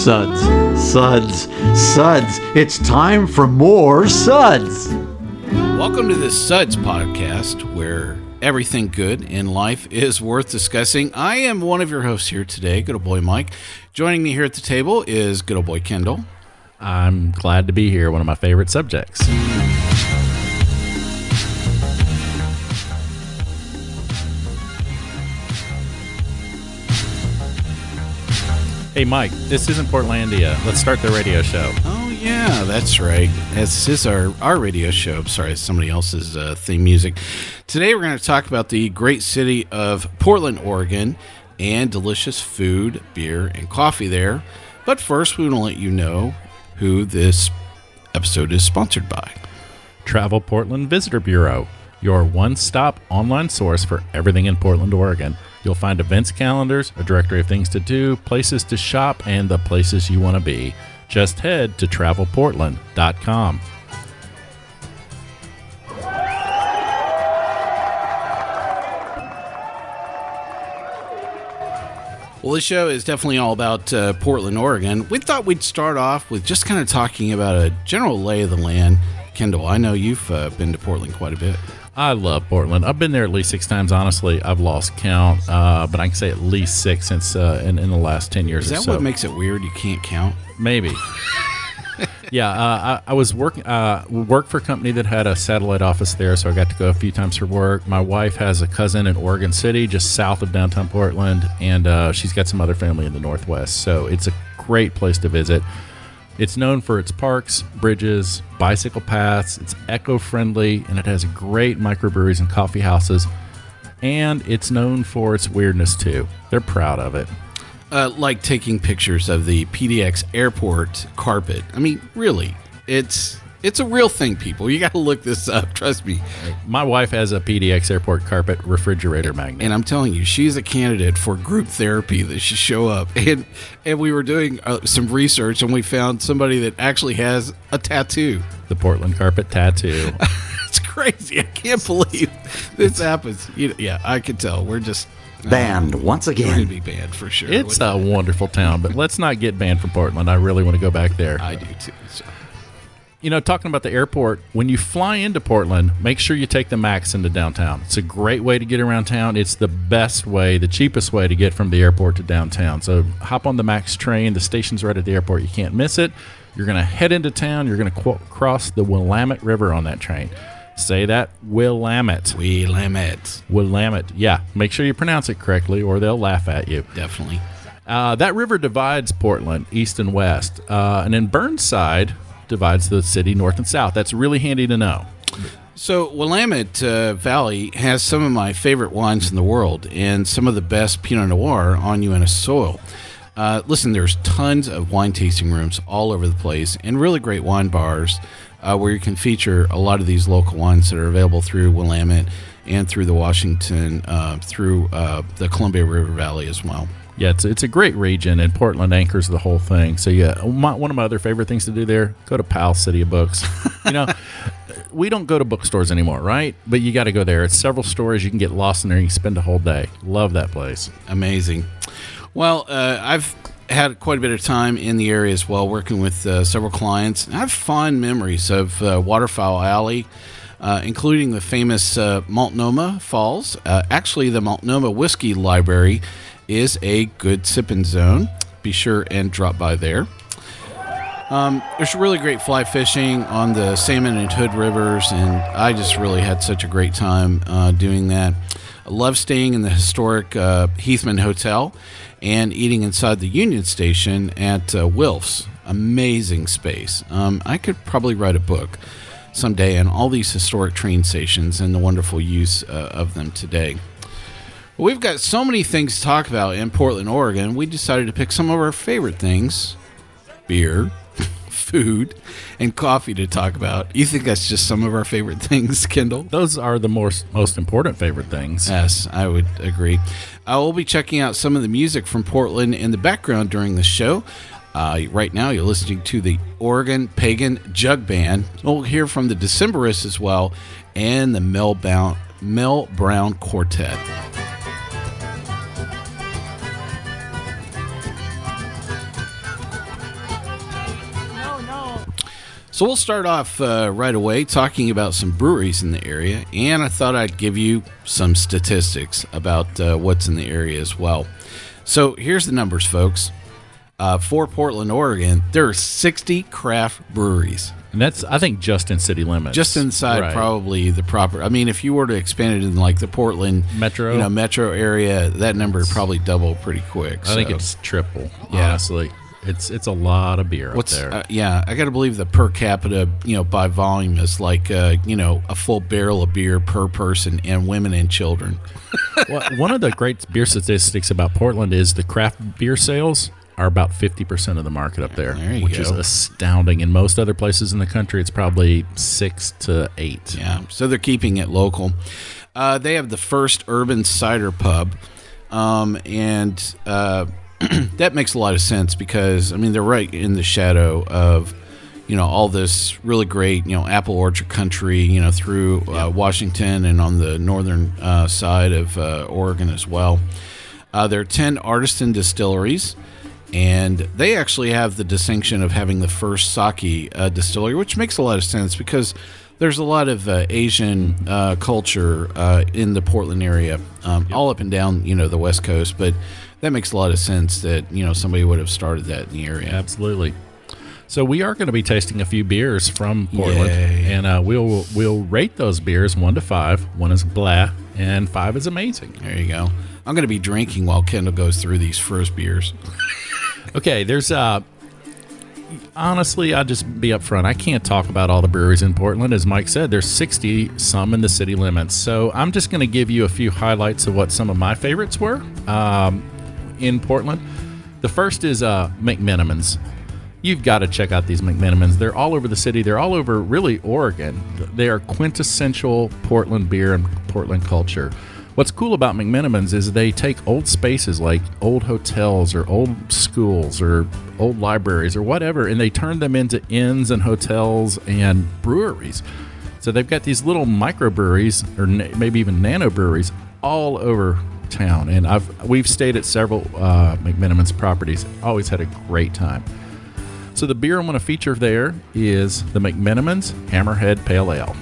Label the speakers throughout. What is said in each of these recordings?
Speaker 1: Suds, suds, suds. It's time for more suds.
Speaker 2: Welcome to the Suds podcast, where everything good in life is worth discussing. I am one of your hosts here today, good old boy Mike. Joining me here at the table is good old boy Kendall.
Speaker 3: I'm glad to be here. One of my favorite subjects. Hey, Mike, this isn't Portlandia. Let's start the radio show.
Speaker 2: Oh yeah, that's right. This is our our radio show. Sorry, somebody else's uh, theme music. Today we're going to talk about the great city of Portland, Oregon, and delicious food, beer, and coffee there. But first, we want to let you know who this episode is sponsored by.
Speaker 3: Travel Portland Visitor Bureau, your one stop online source for everything in Portland, Oregon. You'll find events calendars, a directory of things to do, places to shop, and the places you want to be. Just head to travelportland.com.
Speaker 2: Well, this show is definitely all about uh, Portland, Oregon. We thought we'd start off with just kind of talking about a general lay of the land. Kendall, I know you've uh, been to Portland quite a bit.
Speaker 3: I love Portland. I've been there at least six times. Honestly, I've lost count, uh, but I can say at least six since uh, in, in the last ten years
Speaker 2: Is
Speaker 3: or
Speaker 2: that
Speaker 3: so.
Speaker 2: what makes it weird? You can't count.
Speaker 3: Maybe. yeah, uh, I, I was working uh, worked for a company that had a satellite office there, so I got to go a few times for work. My wife has a cousin in Oregon City, just south of downtown Portland, and uh, she's got some other family in the Northwest. So it's a great place to visit. It's known for its parks, bridges, bicycle paths. It's eco-friendly, and it has great microbreweries and coffee houses. And it's known for its weirdness too. They're proud of it.
Speaker 2: Uh, like taking pictures of the PDX airport carpet. I mean, really, it's it's a real thing, people. You got to look this up. Trust me.
Speaker 3: My wife has a PDX airport carpet refrigerator magnet.
Speaker 2: And I'm telling you, she's a candidate for group therapy that should show up. And and we were doing uh, some research, and we found somebody that actually has a tattoo.
Speaker 3: the Portland carpet tattoo.
Speaker 2: It's crazy. I can't believe this happens. You know, yeah, I can tell. We're just
Speaker 1: Banned once
Speaker 2: We're going to
Speaker 1: again.
Speaker 2: be banned for sure.
Speaker 3: It's a wonderful town, but let's not get banned from Portland. I really want to go back there.
Speaker 2: I do too. So.
Speaker 3: You know, talking about the airport, when you fly into Portland, make sure you take the MAX into downtown. It's a great way to get around town. It's the best way, the cheapest way to get from the airport to downtown. So hop on the MAX train. The station's right at the airport. You can't miss it. You're going to head into town. You're going to qu- cross the Willamette River on that train. Say that Willamette.
Speaker 2: Limit.
Speaker 3: Willamette. Yeah, make sure you pronounce it correctly or they'll laugh at you.
Speaker 2: Definitely.
Speaker 3: Uh, that river divides Portland east and west, uh, and then Burnside divides the city north and south. That's really handy to know.
Speaker 2: So, Willamette uh, Valley has some of my favorite wines in the world and some of the best Pinot Noir on UNS soil. Uh, listen, there's tons of wine tasting rooms all over the place and really great wine bars uh, where you can feature a lot of these local wines that are available through Willamette and through the Washington, uh, through uh, the Columbia River Valley as well.
Speaker 3: Yeah, it's, it's a great region, and Portland anchors the whole thing. So, yeah, my, one of my other favorite things to do there, go to Powell's City of Books. You know, we don't go to bookstores anymore, right? But you got to go there. It's several stores. You can get lost in there. You can spend a whole day. Love that place.
Speaker 2: Amazing. Well, uh, I've had quite a bit of time in the area as well, working with uh, several clients. I have fond memories of uh, Waterfall Alley, uh, including the famous uh, Multnomah Falls. Uh, actually, the Multnomah Whiskey Library is a good sipping zone. Be sure and drop by there. Um, there's really great fly fishing on the Salmon and Hood rivers, and I just really had such a great time uh, doing that. I love staying in the historic uh, Heathman Hotel and eating inside the Union Station at uh, Wilf's. Amazing space. Um, I could probably write a book someday on all these historic train stations and the wonderful use uh, of them today. We've got so many things to talk about in Portland, Oregon. We decided to pick some of our favorite things beer, food, and coffee to talk about. You think that's just some of our favorite things, Kendall?
Speaker 3: Those are the most most important favorite things.
Speaker 2: Yes, I would agree. I will be checking out some of the music from Portland in the background during the show. Uh, right now, you're listening to the Oregon Pagan Jug Band. We'll hear from the Decemberists as well and the Mel, Brown, Mel Brown Quartet. So we'll start off uh, right away talking about some breweries in the area, and I thought I'd give you some statistics about uh, what's in the area as well. So here's the numbers, folks. Uh, for Portland, Oregon, there are 60 craft breweries.
Speaker 3: And that's, I think, just in city limits.
Speaker 2: Just inside
Speaker 3: Right.
Speaker 2: probably the proper. I mean, if you were to expand it in like the Portland
Speaker 3: Metro?
Speaker 2: you know, metro area, that number would probably double pretty quick.
Speaker 3: I think it's triple.
Speaker 2: Yeah.
Speaker 3: Honestly, it's it's a lot of beer
Speaker 2: What's
Speaker 3: up there.
Speaker 2: uh, yeah? I got to believe the per capita, you know, by volume is like uh, you know a full barrel of beer per person, and women and children.
Speaker 3: well, one of the great beer statistics about Portland is the craft beer sales are about 50% of the market up there,
Speaker 2: There
Speaker 3: which is astounding. In most other places in the country, it's probably 6 to 8.
Speaker 2: Yeah, so they're keeping it local. Uh, they have the first urban cider pub, um, and uh, that makes a lot of sense because I mean they're right in the shadow of you know all this really great you know apple orchard country you know through uh, Washington and on the northern uh, side of uh, Oregon as well. Uh, there are ten artisan distilleries. And they actually have the distinction of having the first sake uh, distillery, which makes a lot of sense because there's a lot of uh, Asian uh, culture uh, in the Portland area, um, all up and down, you know, the West Coast. But that makes a lot of sense that you know somebody would have started that in the area.
Speaker 3: Absolutely. So we are going to be tasting a few beers from Portland,
Speaker 2: Yay.
Speaker 3: and uh, we'll we'll rate those beers one to five. One is blah, and five is amazing.
Speaker 2: There you go. I'm going to be drinking while Kendall goes through these first beers.
Speaker 3: Okay, there's uh honestly, I'll just be upfront. I can't talk about all the breweries in Portland. As Mike said, there's 60 some in the city limits. So I'm just going to give you a few highlights of what some of my favorites were um, in Portland. The first is uh, McMenamins. You've got to check out these McMenamins. They're all over the city. They're all over really Oregon. They are quintessential Portland beer and Portland culture. What's cool about McMenamins is they take old spaces like old hotels or old schools or old libraries or whatever, and they turn them into inns and hotels and breweries. So they've got these little microbreweries or maybe even nano breweries all over town, and I've we've stayed at several uh, McMenamins properties. Always had a great time. So the beer I'm going to feature there is the McMenamins Hammerhead Pale Ale.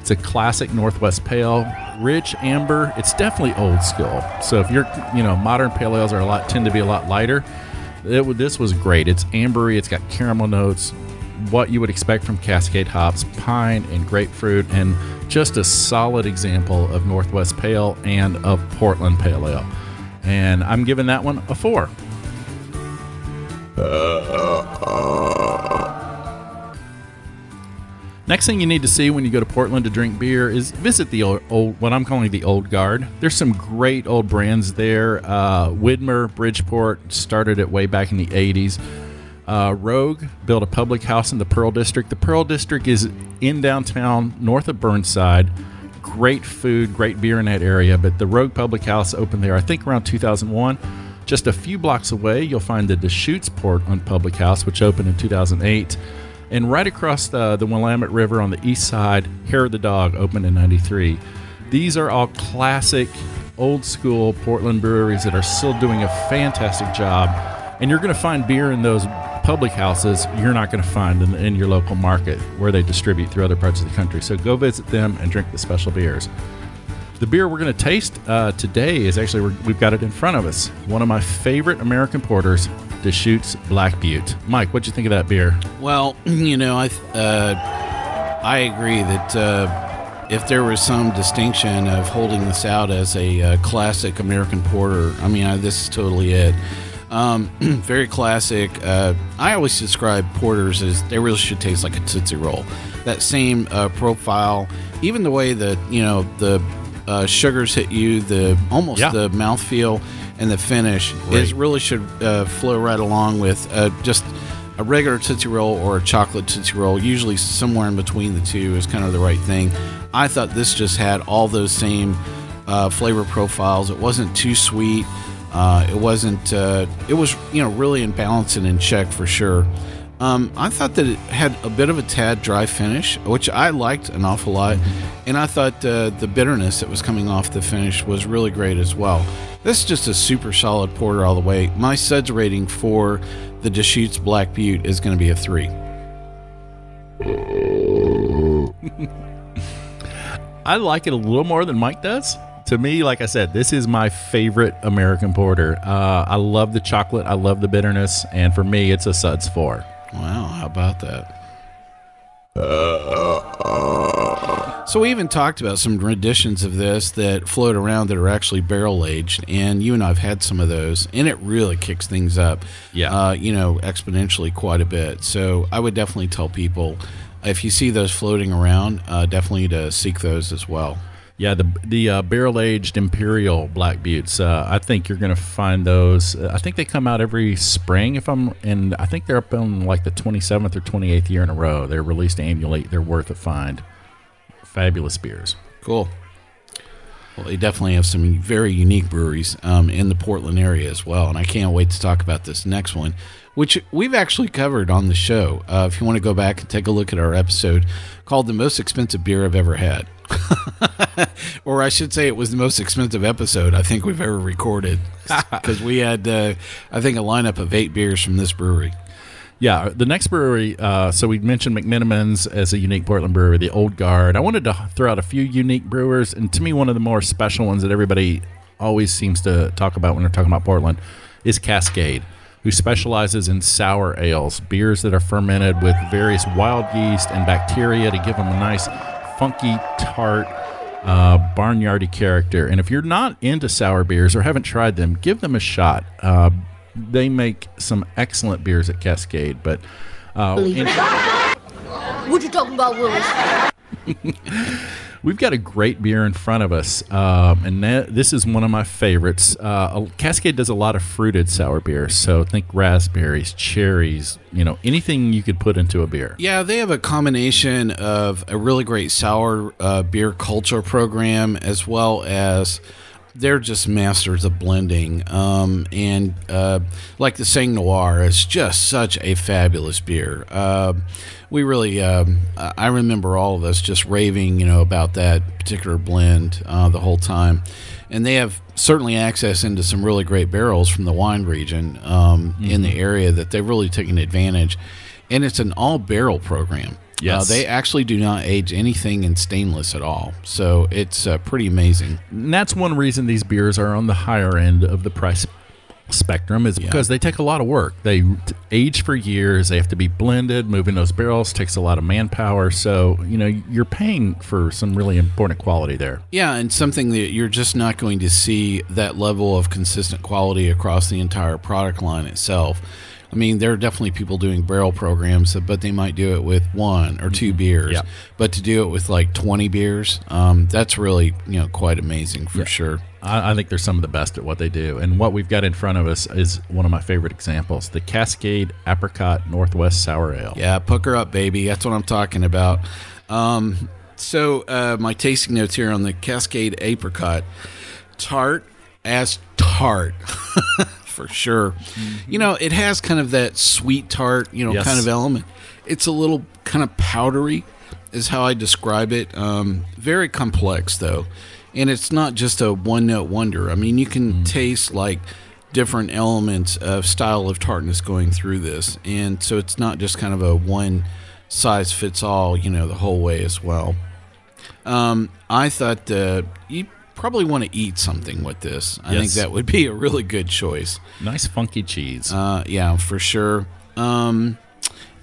Speaker 3: It's a classic Northwest Pale, rich amber. It's definitely old school. So if you're, you know, modern pale ales are a lot tend to be a lot lighter. It, this was great. It's ambery. It's got caramel notes, what you would expect from Cascade hops, pine and grapefruit, and just a solid example of Northwest Pale and of Portland Pale Ale. And I'm giving that one a four. Next thing you need to see when you go to Portland to drink beer is visit the old, old what I'm calling the old guard. There's some great old brands there. Uh, Widmer, Bridgeport started it way back in the 80s. Uh, Rogue built a public house in the Pearl District. The Pearl District is in downtown, north of Burnside. Great food, great beer in that area. But the Rogue Public House opened there, I think, around 2001. Just a few blocks away, you'll find the Deschutes Portland Public House, which opened in 2008. And right across the, the Willamette River on the east side, Hair of the Dog opened in 93. These are all classic, old school Portland breweries that are still doing a fantastic job. And you're going to find beer in those public houses you're not going to find in, in your local market where they distribute through other parts of the country. So go visit them and drink the special beers. The beer we're going to taste uh, today is actually, we're, we've got it in front of us. One of my favorite American porters, Deschutes Black Butte. Mike, what'd you think of that beer?
Speaker 2: Well, you know, I uh, I agree that uh, if there was some distinction of holding this out as a uh, classic American porter, I mean, I, this is totally it. Um, very classic. Uh, I always describe porters as they really should taste like a tootsie roll. That same uh, profile, even the way that you know the uh, sugars hit you, the almost
Speaker 3: Yeah.
Speaker 2: the mouthfeel and the finish is really should uh, flow right along with uh, just a regular Tootsie Roll or a chocolate Tootsie Roll. Usually somewhere in between the two is kind of the right thing. I thought this just had all those same uh, flavor profiles. It wasn't too sweet. Uh, it wasn't. Uh, it was you know really in balance and in check for sure. Um, I thought that it had a bit of a tad dry finish, which I liked an awful lot, and I thought uh, the bitterness that was coming off the finish was really great as well. This is just a super solid porter all the way. My suds rating for the Deschutes Black Butte is going to be a three.
Speaker 3: I like it a little more than Mike does. To me, like I said, this is my favorite American porter. Uh, I love the chocolate. I love the bitterness, and for me, it's a Suds four.
Speaker 2: Wow, how about that? So we even talked about some renditions of this that float around that are actually barrel aged, and you and I've had some of those, and it really kicks things up,
Speaker 3: Yeah.
Speaker 2: uh, you know, exponentially quite a bit. So I would definitely tell people if you see those floating around, uh, definitely to seek those as well.
Speaker 3: Yeah, the the uh, barrel aged Imperial Black Buttes. Uh, I think you're going to find those. uh, I think they come out every spring. If I'm, and I think they're up on like the 27th or 28th year in a row. They're released annually. They're worth a find. Fabulous beers.
Speaker 2: Cool. Well, they definitely have some very unique breweries um, in the Portland area as well, and I can't wait to talk about this next one, which we've actually covered on the show. Uh, if you want to go back and take a look at our episode called "The Most Expensive Beer I've Ever Had," or I should say, it was the most expensive episode I think we've ever recorded because we had, uh, I think, a lineup of eight beers from this brewery.
Speaker 3: Yeah, the next brewery. Uh, so we mentioned McMenamins as a unique Portland brewery, the Old Guard. I wanted to throw out a few unique brewers, and to me, one of the more special ones that everybody always seems to talk about when they're talking about Portland is Cascade, who specializes in sour ales, beers that are fermented with various wild yeast and bacteria to give them a nice, funky, tart, uh, barnyardy character. And if you're not into sour beers or haven't tried them, give them a shot. Uh, they make some excellent beers at Cascade, but uh, in-
Speaker 4: What you talking about, Willis?
Speaker 3: we've got a great beer in front of us, um, and that, this is one of my favorites. Uh, Cascade does a lot of fruited sour beers, so think raspberries, cherries, you know, anything you could put into a beer.
Speaker 2: Yeah, they have a combination of a really great sour uh, beer culture program as well as they're just masters of blending. Um, and uh, like the Sang Noir is just such a fabulous beer. Uh, we really, um, I remember all of us just raving, you know, about that particular blend uh, the whole time. And they have certainly access into some really great barrels from the wine region um, in the area that they've really taken advantage. And it's an all barrel program.
Speaker 3: Yes.
Speaker 2: Uh, they actually do not age anything in stainless at all. So it's uh, pretty amazing.
Speaker 3: And that's one reason these beers are on the higher end of the price spectrum is because they take a lot of work. They age for years. They have to be blended. Moving those barrels takes a lot of manpower. So you know you're paying for some really important quality there.
Speaker 2: Yeah, and something that you're just not going to see that level of consistent quality across the entire product line itself. I mean, there are definitely people doing barrel programs, but they might do it with one or two beers.
Speaker 3: Yeah.
Speaker 2: But to do it with like 20 beers, um, that's really you know quite amazing for sure.
Speaker 3: I, I think they're some of the best at what they do. And what we've got in front of us is one of my favorite examples: the Cascade Apricot Northwest Sour Ale.
Speaker 2: Yeah, pucker up, baby. That's what I'm talking about. Um, so uh, my tasting notes here on the Cascade Apricot, tart as tart. For sure, you know it has kind of that sweet tart, you know,
Speaker 3: Yes.
Speaker 2: kind of element. It's a little kind of powdery, is how I describe it. Um, very complex though, and it's not just a one note wonder. I mean, you can taste like different elements of style of tartness going through this, and so it's not just kind of a one size fits all, you know, the whole way as well. Um, I thought uh, you probably want to eat something with this. I think that would be a really good choice.
Speaker 3: Nice funky cheese.
Speaker 2: Uh, yeah, for sure. Um,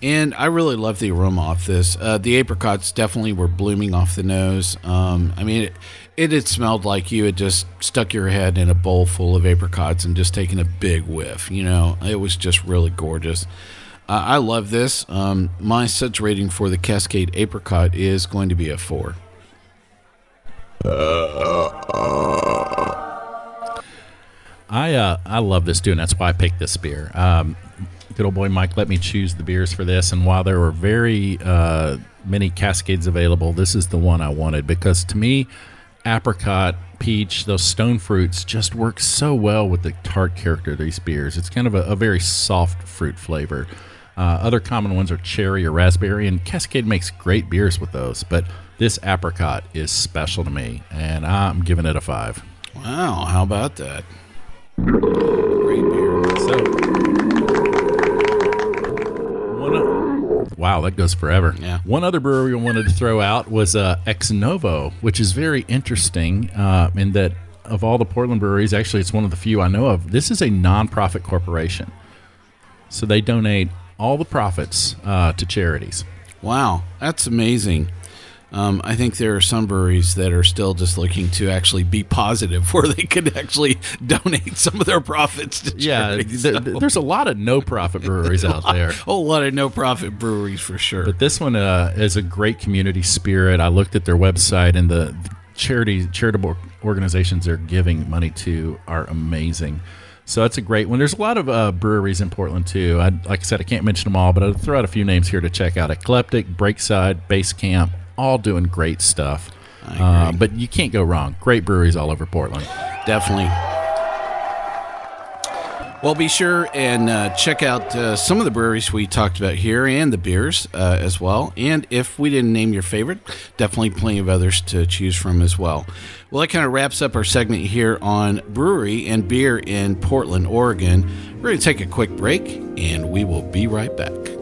Speaker 2: and I really love the aroma off this. Uh, the apricots definitely were blooming off the nose. Um, I mean, it, it had smelled like you had just stuck your head in a bowl full of apricots and just taken a big whiff. You know, it was just really gorgeous. Uh, I love this. Um, my suds rating for the Cascade apricot is going to be a four.
Speaker 3: I uh, I love this and that's why I picked this beer. Um, good old boy Mike let me choose the beers for this, and while there were very uh, many Cascades available, this is the one I wanted because to me, apricot, peach, those stone fruits just work so well with the tart character of these beers. It's kind of a, a very soft fruit flavor. Uh, other common ones are cherry or raspberry, and Cascade makes great beers with those. But this apricot is special to me, and I'm giving it a five.
Speaker 2: Wow, how about that? Great beer.
Speaker 3: So, one o- wow, that goes forever.
Speaker 2: Yeah.
Speaker 3: One other brewery I wanted to throw out was uh, Ex Novo, which is very interesting uh, in that of all the Portland breweries, actually, it's one of the few I know of. This is a nonprofit corporation, so they donate all the profits uh, to charities.
Speaker 2: Wow, that's amazing. Um, I think there are some breweries that are still just looking to actually be positive, where they could actually donate some of their profits to
Speaker 3: Yeah,
Speaker 2: charities.
Speaker 3: th-
Speaker 2: So-
Speaker 3: there's a lot of no-profit breweries out there.
Speaker 2: a whole lot of no-profit breweries for sure.
Speaker 3: But this one uh, is a great community spirit. I looked at their website, and the charity charitable organizations they're giving money to are amazing. So that's a great one. There's a lot of uh, breweries in Portland too. I, like I said, I can't mention them all, but I'll throw out a few names here to check out: Ecliptic, Breakside, Base Camp, all doing great stuff. Uh, but you can't go wrong. Great breweries all over Portland.
Speaker 2: Definitely. Well, be sure and uh, check out uh, some of the breweries we talked about here and the beers uh, as well. And if we didn't name your favorite, definitely plenty of others to choose from as well. Well, that kind of wraps up our segment here on brewery and beer in Portland, Oregon. We're going to take a quick break and we will be right back.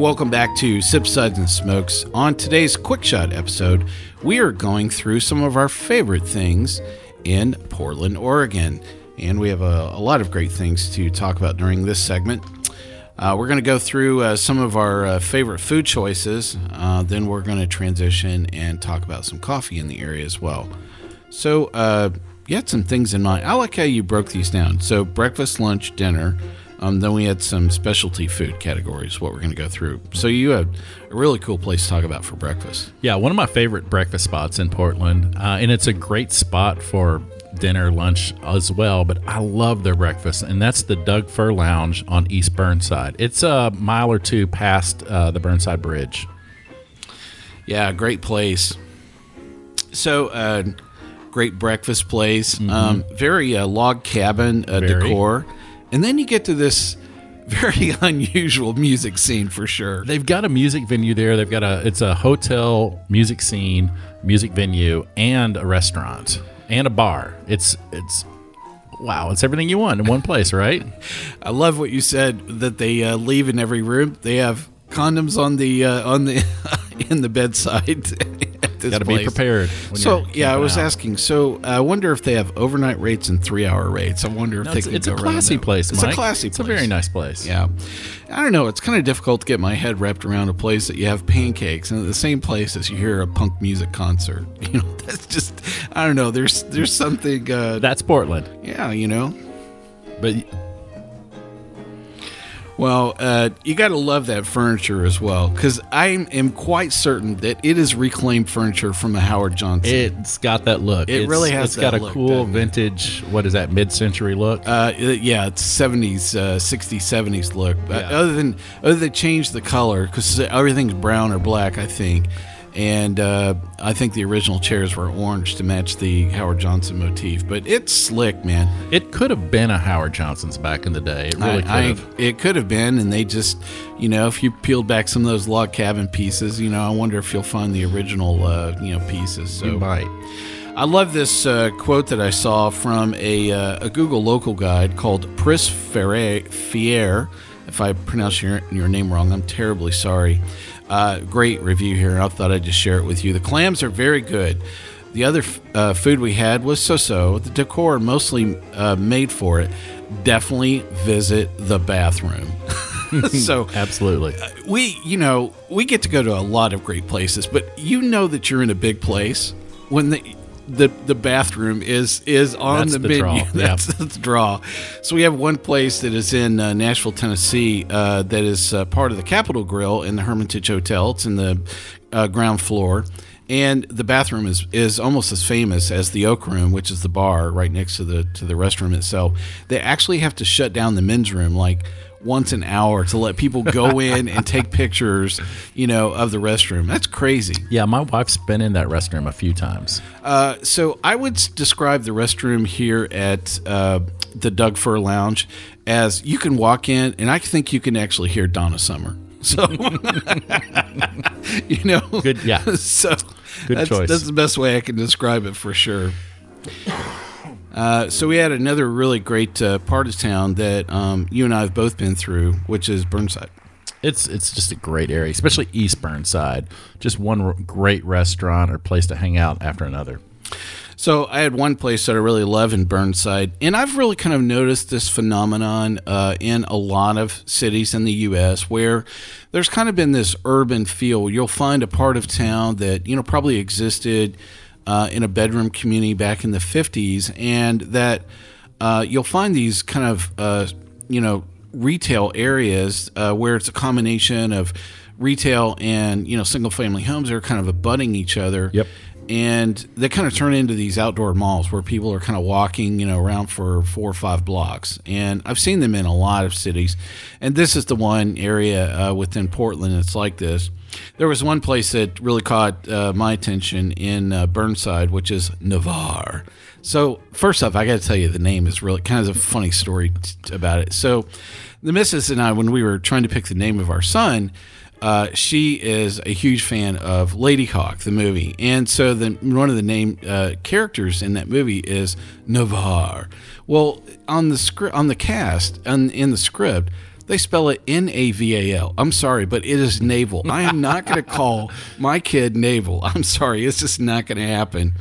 Speaker 2: Welcome back to Sip Suds and Smokes. On today's Quick Shot episode, we are going through some of our favorite things in Portland, Oregon. And we have a, a lot of great things to talk about during this segment. Uh, we're going to go through uh, some of our uh, favorite food choices. Uh, then we're going to transition and talk about some coffee in the area as well. So, uh, you had some things in mind. I like how you broke these down. So, breakfast, lunch, dinner. Um, then we had some specialty food categories, what we're going to go through. So, you had a really cool place to talk about for breakfast.
Speaker 3: Yeah, one of my favorite breakfast spots in Portland, uh, and it's a great spot for dinner, lunch as well. But I love their breakfast, and that's the Doug Fir Lounge on East Burnside. It's a mile or two past uh, the Burnside Bridge.
Speaker 2: Yeah, great place. So, uh, great breakfast place. Um, very uh, log cabin uh,
Speaker 3: Very.
Speaker 2: decor. And then you get to this very unusual music scene for sure.
Speaker 3: They've got a music venue there. They've got a it's a hotel, music scene, music venue, and a restaurant and a bar. It's it's wow, it's everything you want in one place, right?
Speaker 2: I love what you said that they uh, leave in every room. They have condoms on the uh, on the in the bedside. This
Speaker 3: Got to be prepared.
Speaker 2: So yeah, I was
Speaker 3: out.
Speaker 2: asking. So I wonder if they have overnight rates and three-hour rates. I wonder if
Speaker 3: No,
Speaker 2: they
Speaker 3: it's,
Speaker 2: can
Speaker 3: it's a classy place.
Speaker 2: It's
Speaker 3: Mike.
Speaker 2: a classy.
Speaker 3: It's
Speaker 2: place.
Speaker 3: a very nice place.
Speaker 2: Yeah. I don't know. It's kind of difficult to get my head wrapped around a place that you have pancakes and at the same place as you hear a punk music concert. You know, that's just I don't know. There's there's something. Uh,
Speaker 3: That's Portland.
Speaker 2: yeah, you know.
Speaker 3: But
Speaker 2: Well, uh, you got to love that furniture as well because I am quite certain that it is reclaimed furniture from a Howard Johnson.
Speaker 3: it's got that look.
Speaker 2: It
Speaker 3: It's-
Speaker 2: really has
Speaker 3: It's got a
Speaker 2: look,
Speaker 3: cool vintage. What is that? Mid-century look.
Speaker 2: Uh, yeah, it's seventies, uh, sixties, seventies look. But
Speaker 3: Yeah.
Speaker 2: other than other than change the color because everything's brown or black, I think. And uh, I think the original chairs were orange to match the Howard Johnson motif. But it's slick, man.
Speaker 3: it could have been a Howard Johnson's back in the day. It really could
Speaker 2: I, I,
Speaker 3: have.
Speaker 2: it could have been, and they just, you know, if you peeled back some of those log cabin pieces, you know, I wonder if you'll find the original, uh, you know, pieces. So
Speaker 3: You might.
Speaker 2: I love this uh, quote that I saw from a, uh, a Google local guide called Pris Ferre, Fier. If I pronounce your, your name wrong, I'm terribly sorry. Uh, great review here, and I thought I'd just share it with you. The clams are very good. The other f- uh, food we had was so so. The decor mostly uh, made for it. Definitely visit the bathroom. so
Speaker 3: Absolutely.
Speaker 2: we you know we get to go to a lot of great places but you know that you're in a big place when the the, the bathroom is is on
Speaker 3: That's
Speaker 2: the,
Speaker 3: the
Speaker 2: menu.
Speaker 3: draw,
Speaker 2: That's, that's the draw. So we have one place that is in uh, Nashville, Tennessee, uh, that is uh, part of the Capitol Grill in the Hermitage Hotel. It's in the uh, ground floor, and the bathroom is is almost as famous as the Oak Room, which is the bar right next to the to the restroom itself. They actually have to shut down the men's room like once an hour to let people go in and take pictures, you know, of the restroom. That's crazy.
Speaker 3: Yeah, my wife's been in that restroom a few times.
Speaker 2: Uh, so I would describe the restroom here at uh, the Doug Fir Lounge as you can walk in, and I think you can actually hear Donna Summer. So, you know,
Speaker 3: Good- yeah.
Speaker 2: So,
Speaker 3: Good
Speaker 2: that's,
Speaker 3: choice.
Speaker 2: That's the best way I can describe it for sure. Uh, so we had another really great uh, part of town that um, you and I have both been through, which is Burnside.
Speaker 3: It's it's just a great area, especially East Burnside. Just one r- great restaurant or place to hang out after another.
Speaker 2: So I had one place that I really love in Burnside, and I've really kind of noticed this phenomenon uh, in a lot of cities in the U.S. where there's kind of been this urban feel. You'll find a part of town that you know probably existed uh, in a bedroom community back in the '50s, and that uh, you'll find these kind of uh, you know retail areas uh, where it's a combination of retail and you know single family homes are kind of abutting each other
Speaker 3: Yep.
Speaker 2: and they kind of turn into these outdoor malls where people are kind of walking, you know, around for four or five blocks. And I've seen them in a lot of cities, and this is the one area uh, within Portland that's like this. There was one place that really caught uh, my attention in uh, Burnside, which is Navarre. So first off, I got to tell you, the name is really kind of a funny story t- about it. So the missus and I, when we were trying to pick the name of our son, uh, she is a huge fan of Ladyhawke, the movie, and so the one of the name uh, characters in that movie is Navarre. Well, on the script, on the cast, on, in the script, They spell it N A V A L. I'm sorry, but it is naval. I am not going to call my kid naval. I'm sorry, it's just not going to happen.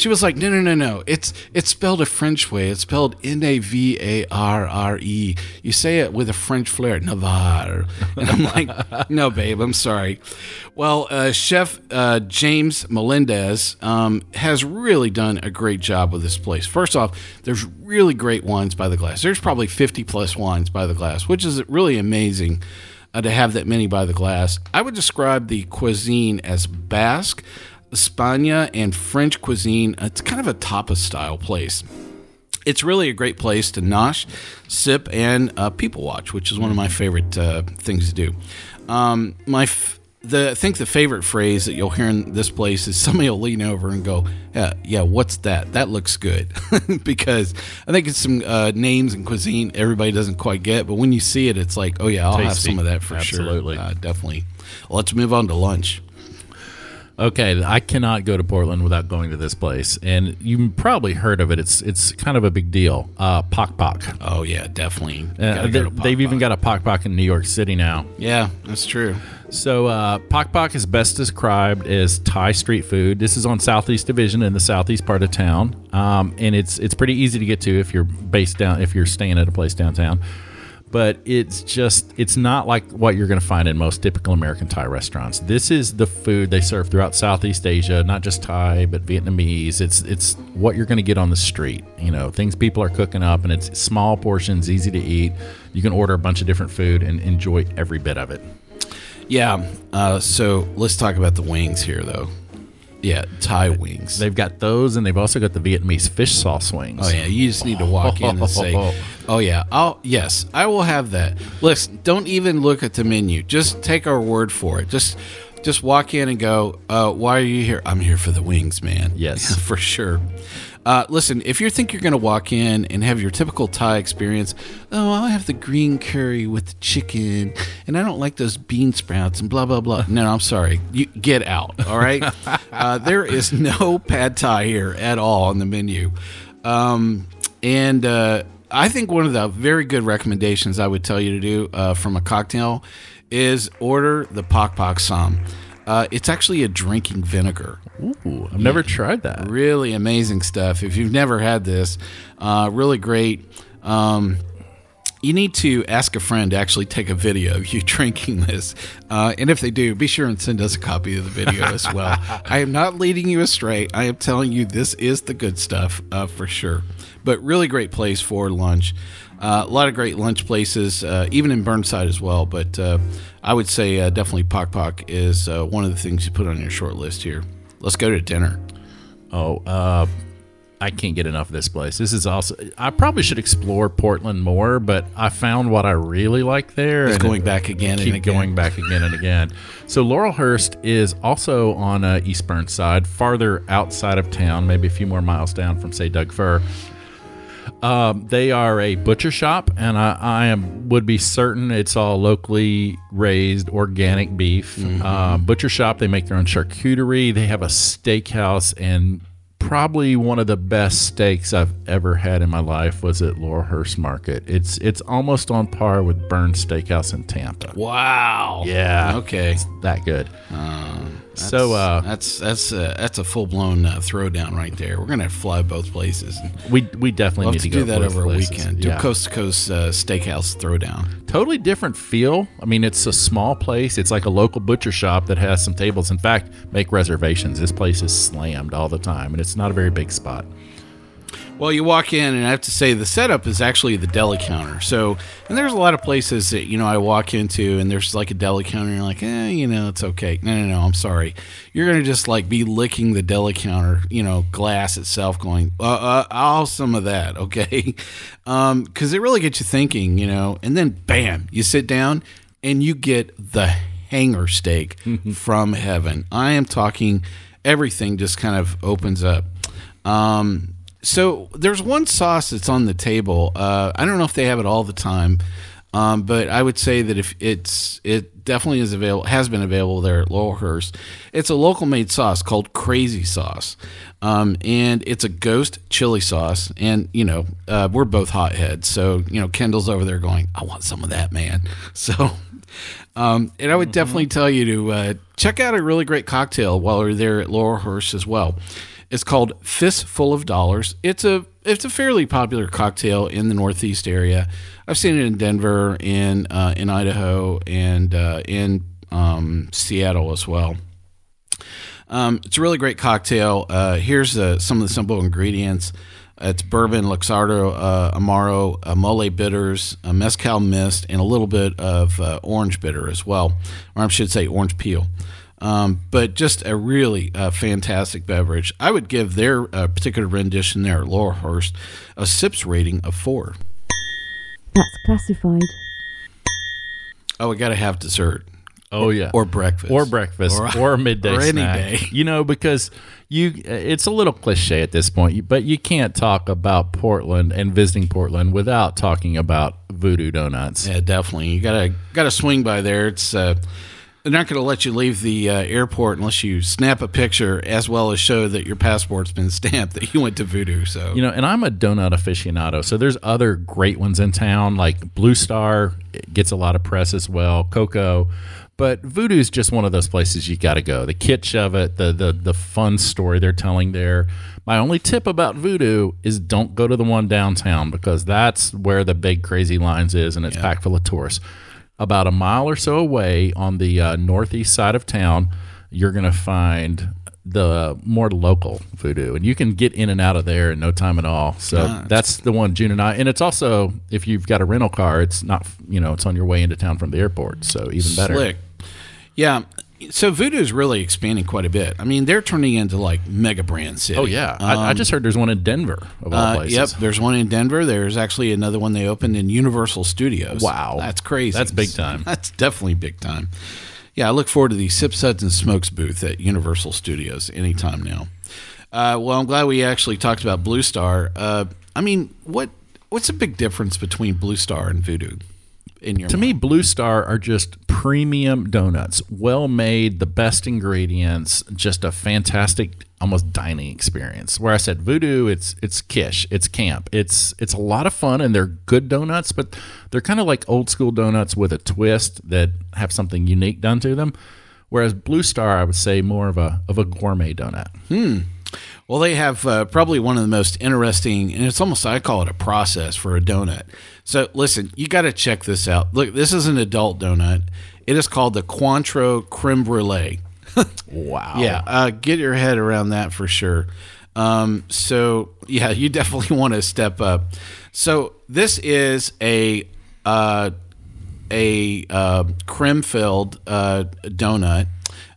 Speaker 2: She was like, no, no, no, no. It's it's spelled a French way. It's spelled N A V A R R E. You say it with a French flair, Navarre. And I'm like, no, babe, I'm sorry. Well, uh, Chef uh, James Melendez um, has really done a great job with this place. First off, there's really great wines by the glass. There's probably 50 plus wines by the glass, which is really amazing uh, to have that many by the glass. I would describe the cuisine as Basque, Spania, and French cuisine. It's kind of a tapas style place. It's really a great place to nosh, sip, and uh, people watch, which is one of my favorite uh, things to do. Um, my f- the I think the favorite phrase that you'll hear in this place is somebody will lean over and go, "Yeah, yeah, what's that? That looks good," because I think it's some uh, names and cuisine everybody doesn't quite get, but when you see it, it's like, "Oh yeah, I'll have some of that for
Speaker 3: Absolutely.
Speaker 2: sure." Uh, definitely. Let's move on to lunch.
Speaker 3: Okay, I cannot go to Portland without going to this place, and you probably heard of it. It's it's kind of a big deal. Uh, Pok Pok.
Speaker 2: Oh yeah, definitely.
Speaker 3: Uh, they, they've even got a Pok Pok in New York City now.
Speaker 2: Yeah, that's true.
Speaker 3: So, uh, Pok Pok is best described as Thai street food. This is on Southeast Division in the southeast part of town, um, and it's it's pretty easy to get to if you're based down if you're staying at a place downtown. But it's just it's not like what you're going to find in most typical American Thai restaurants. This is the food they serve throughout Southeast Asia, not just Thai but Vietnamese. It's it's what you're going to get on the street. You know, things people are cooking up, and it's small portions, easy to eat. You can order a bunch of different food and enjoy every bit of it.
Speaker 2: Yeah. Uh, so let's talk about the wings here, though. Yeah, Thai wings.
Speaker 3: They've got those, and they've also got the Vietnamese fish sauce wings.
Speaker 2: Oh yeah, you just need to walk in and say, "Oh yeah, I'll yes, I will have that." Listen, don't even look at the menu. Just take our word for it. Just just walk in and go, uh, "Why are you here?" I'm here for the wings, man.
Speaker 3: Yes.
Speaker 2: for sure. Uh, listen, if you think you're going to walk in and have your typical Thai experience, oh, I'll have the green curry with the chicken, and I don't like those bean sprouts and blah blah blah. No, I'm sorry. You get out. All right. uh, there is no pad Thai here at all on the menu. Um, and uh, I think one of the very good recommendations I would tell you to do uh, from a cocktail is order the Pok Pok Som. Uh, it's actually a drinking vinegar.
Speaker 3: Ooh, I've never tried that.
Speaker 2: Really amazing stuff. If you've never had this, uh, really great. Um, you need to ask a friend to actually take a video of you drinking this. Uh, and if they do, be sure and send us a copy of the video as well. I am not leading you astray. I am telling you this is the good stuff uh, for sure. But really great place for lunch. Uh, a lot of great lunch places, uh, even in Burnside as well. But uh, I would say uh, definitely Pok Pok is uh, one of the things you put on your short list here. Let's go to dinner.
Speaker 3: Oh, uh, I can't get enough of this place. This is also. I probably should explore Portland more, but I found what I really like there.
Speaker 2: It's
Speaker 3: and
Speaker 2: going
Speaker 3: it-
Speaker 2: back again and
Speaker 3: Keep
Speaker 2: again.
Speaker 3: going back again and again. So Laurelhurst is also on uh, East Burnside, farther outside of town, maybe a few more miles down from say Doug Fir. Um, they are a butcher shop, and I, I am would be certain it's all locally raised organic beef. Uh, butcher shop. They make their own charcuterie. They have a steakhouse, and probably one of the best steaks I've ever had in my life was at Laurelhurst Market. It's it's almost on par with Bern's Steakhouse in Tampa.
Speaker 2: Wow.
Speaker 3: Yeah.
Speaker 2: Okay.
Speaker 3: It's that good. So uh,
Speaker 2: that's that's uh, that's a full blown uh, throwdown right there. We're gonna fly both places.
Speaker 3: We we definitely
Speaker 2: we'll
Speaker 3: need to,
Speaker 2: to do that over a weekend. Do
Speaker 3: Yeah.
Speaker 2: a coast to coast uh, steakhouse throwdown.
Speaker 3: totally different feel. I mean, it's a small place. It's like a local butcher shop that has some tables. In fact, make reservations. This place is slammed all the time, and it's not a very big spot.
Speaker 2: Well, you walk in, and I have to say the setup is actually the deli counter. So, and there's a lot of places that you know I walk into, and there's like a deli counter, and you're like, eh, you know, it's okay. No, no, no, I'm sorry. You're gonna just like be licking the deli counter, you know, glass itself, going, uh, uh I'll some of that, okay? Um, because it really gets you thinking, you know. And then, bam, you sit down, and you get the hanger steak from heaven. I am talking everything just kind of opens up. Um, so there's one sauce that's on the table. Uh, I don't know if they have it all the time, um, but I would say that if it's it definitely is available. Has been available there at Laurelhurst. It's a local made sauce called Crazy Sauce, um, and it's a ghost chili sauce. And you know, uh, we're both hotheads, so you know, Kendall's over there going, "I want some of that, man." So. Um, and I would definitely tell you to uh, check out a really great cocktail while you're there at Laurelhurst as well. It's called Fistful of Dollars. It's a it's a fairly popular cocktail in the Northeast area. I've seen it in Denver, in uh, in Idaho, and uh, in um, Seattle as well. Um, it's a really great cocktail. Uh, here's uh, some of the simple ingredients. It's bourbon, Luxardo, uh, Amaro, uh, mole bitters, a mezcal mist, and a little bit of uh, orange bitter as well, or I should say orange peel. Um, but just a really uh, fantastic beverage. I would give their uh, particular rendition there at Laurelhurst a SIPS rating of four.
Speaker 5: That's classified.
Speaker 2: Oh, we got to have dessert.
Speaker 3: Oh yeah,
Speaker 2: or breakfast,
Speaker 3: or breakfast, or,
Speaker 2: or
Speaker 3: a midday
Speaker 2: or any day.
Speaker 3: You know, because you, it's a little cliche at this point, but you can't talk about Portland and visiting Portland without talking about Voodoo Donuts.
Speaker 2: Yeah, definitely. You gotta gotta swing by there. It's uh, they're not going to let you leave the uh, airport unless you snap a picture as well as show that your passport's been stamped that you went to Voodoo. So
Speaker 3: You know, and I'm a donut aficionado, so there's other great ones in town, like Blue Star gets a lot of press as well, Coco. But Voodoo's just one of those places you got to go. The kitsch of it, the the the fun story they're telling there. My only tip about Voodoo is don't go to the one downtown because that's where the big crazy lines is, and it's packed full of tourists. About a mile or so away on the uh, northeast side of town, you're going to find the more local voodoo. And you can get in and out of there in no time at all. So that's the one june and i. And it's also if you've got a rental car it's not you know it's on your way into town from the airport. So even better.
Speaker 2: Slick. Yeah. So Voodoo is really expanding quite a bit. I mean, they're turning into like mega brand city.
Speaker 3: oh yeah I, I just heard there's one in denver of all
Speaker 2: Uh,
Speaker 3: places
Speaker 2: yep, there's one in Denver. There's actually another one they opened in Universal Studios.
Speaker 3: Wow.
Speaker 2: that's crazy.
Speaker 3: That's big time.
Speaker 2: That's definitely big time. Yeah, I look forward to the Sip Suds and Smokes booth at Universal Studios anytime now. Uh, well, I'm glad we actually talked about Blue Star. Uh, I mean, what what's the big difference between Blue Star and Voodoo? In your
Speaker 3: to me blue star are just premium donuts well made the best ingredients just a fantastic almost dining experience. Where i said voodoo it's it's kish it's camp. It's it's a lot of fun and they're good donuts but they're kind of like old school donuts with a twist that have something unique done to them. Whereas blue star i would say more of a of a gourmet donut. Hmm.
Speaker 2: Well, they have uh, probably one of the most interesting, and it's almost, I call it a process for a donut. So, listen, you got to check this out. Look, this is an adult donut. It is called the Cointreau Creme Brulee.
Speaker 3: wow
Speaker 2: Yeah, uh, get your head around that for sure. Um, so, yeah, you definitely want to step up. So, this is a uh, a uh, creme filled uh, donut,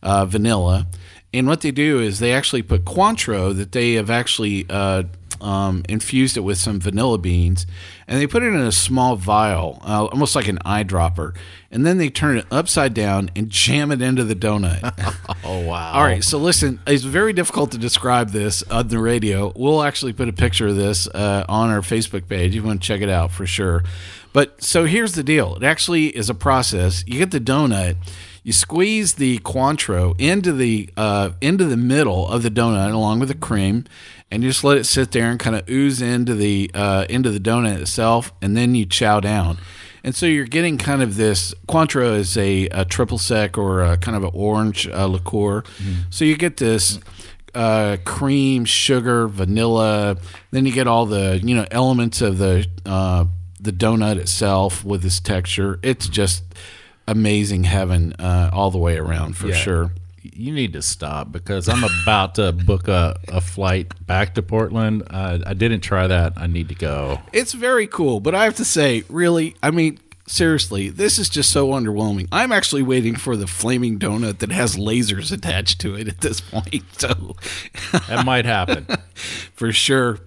Speaker 2: uh, vanilla. And what they do is they actually put Cointreau that they have actually uh, um, infused it with some vanilla beans, and they put it in a small vial, uh, almost like an eyedropper, and then they turn it upside down and jam it into the donut.
Speaker 3: oh wow
Speaker 2: All right, so listen, it's very difficult to describe this on the radio. We'll actually put a picture of this uh, on our Facebook page. You want to check it out for sure. But so here's the deal: it actually is a process. You get the donut, you squeeze the Cointreau into the uh, into the middle of the donut along with the cream, and you just let it sit there and kind of ooze into the uh, into the donut itself, and then you chow down. And so you're getting kind of this Cointreau is a, a triple sec or a kind of an orange uh, liqueur. So you get this uh, cream, sugar, vanilla. Then you get all the you know elements of the uh, the donut itself with this texture. It's just amazing heaven uh, all the way around for
Speaker 3: Yeah.
Speaker 2: sure.
Speaker 3: You need to stop because I'm about to book a, a flight back to Portland. Uh, I didn't try that. I need to go.
Speaker 2: It's very cool, but I have to say, really, I mean, seriously, this is just so underwhelming. I'm actually waiting for the flaming donut that has lasers attached to it at this point. So,
Speaker 3: That might happen.
Speaker 2: for sure.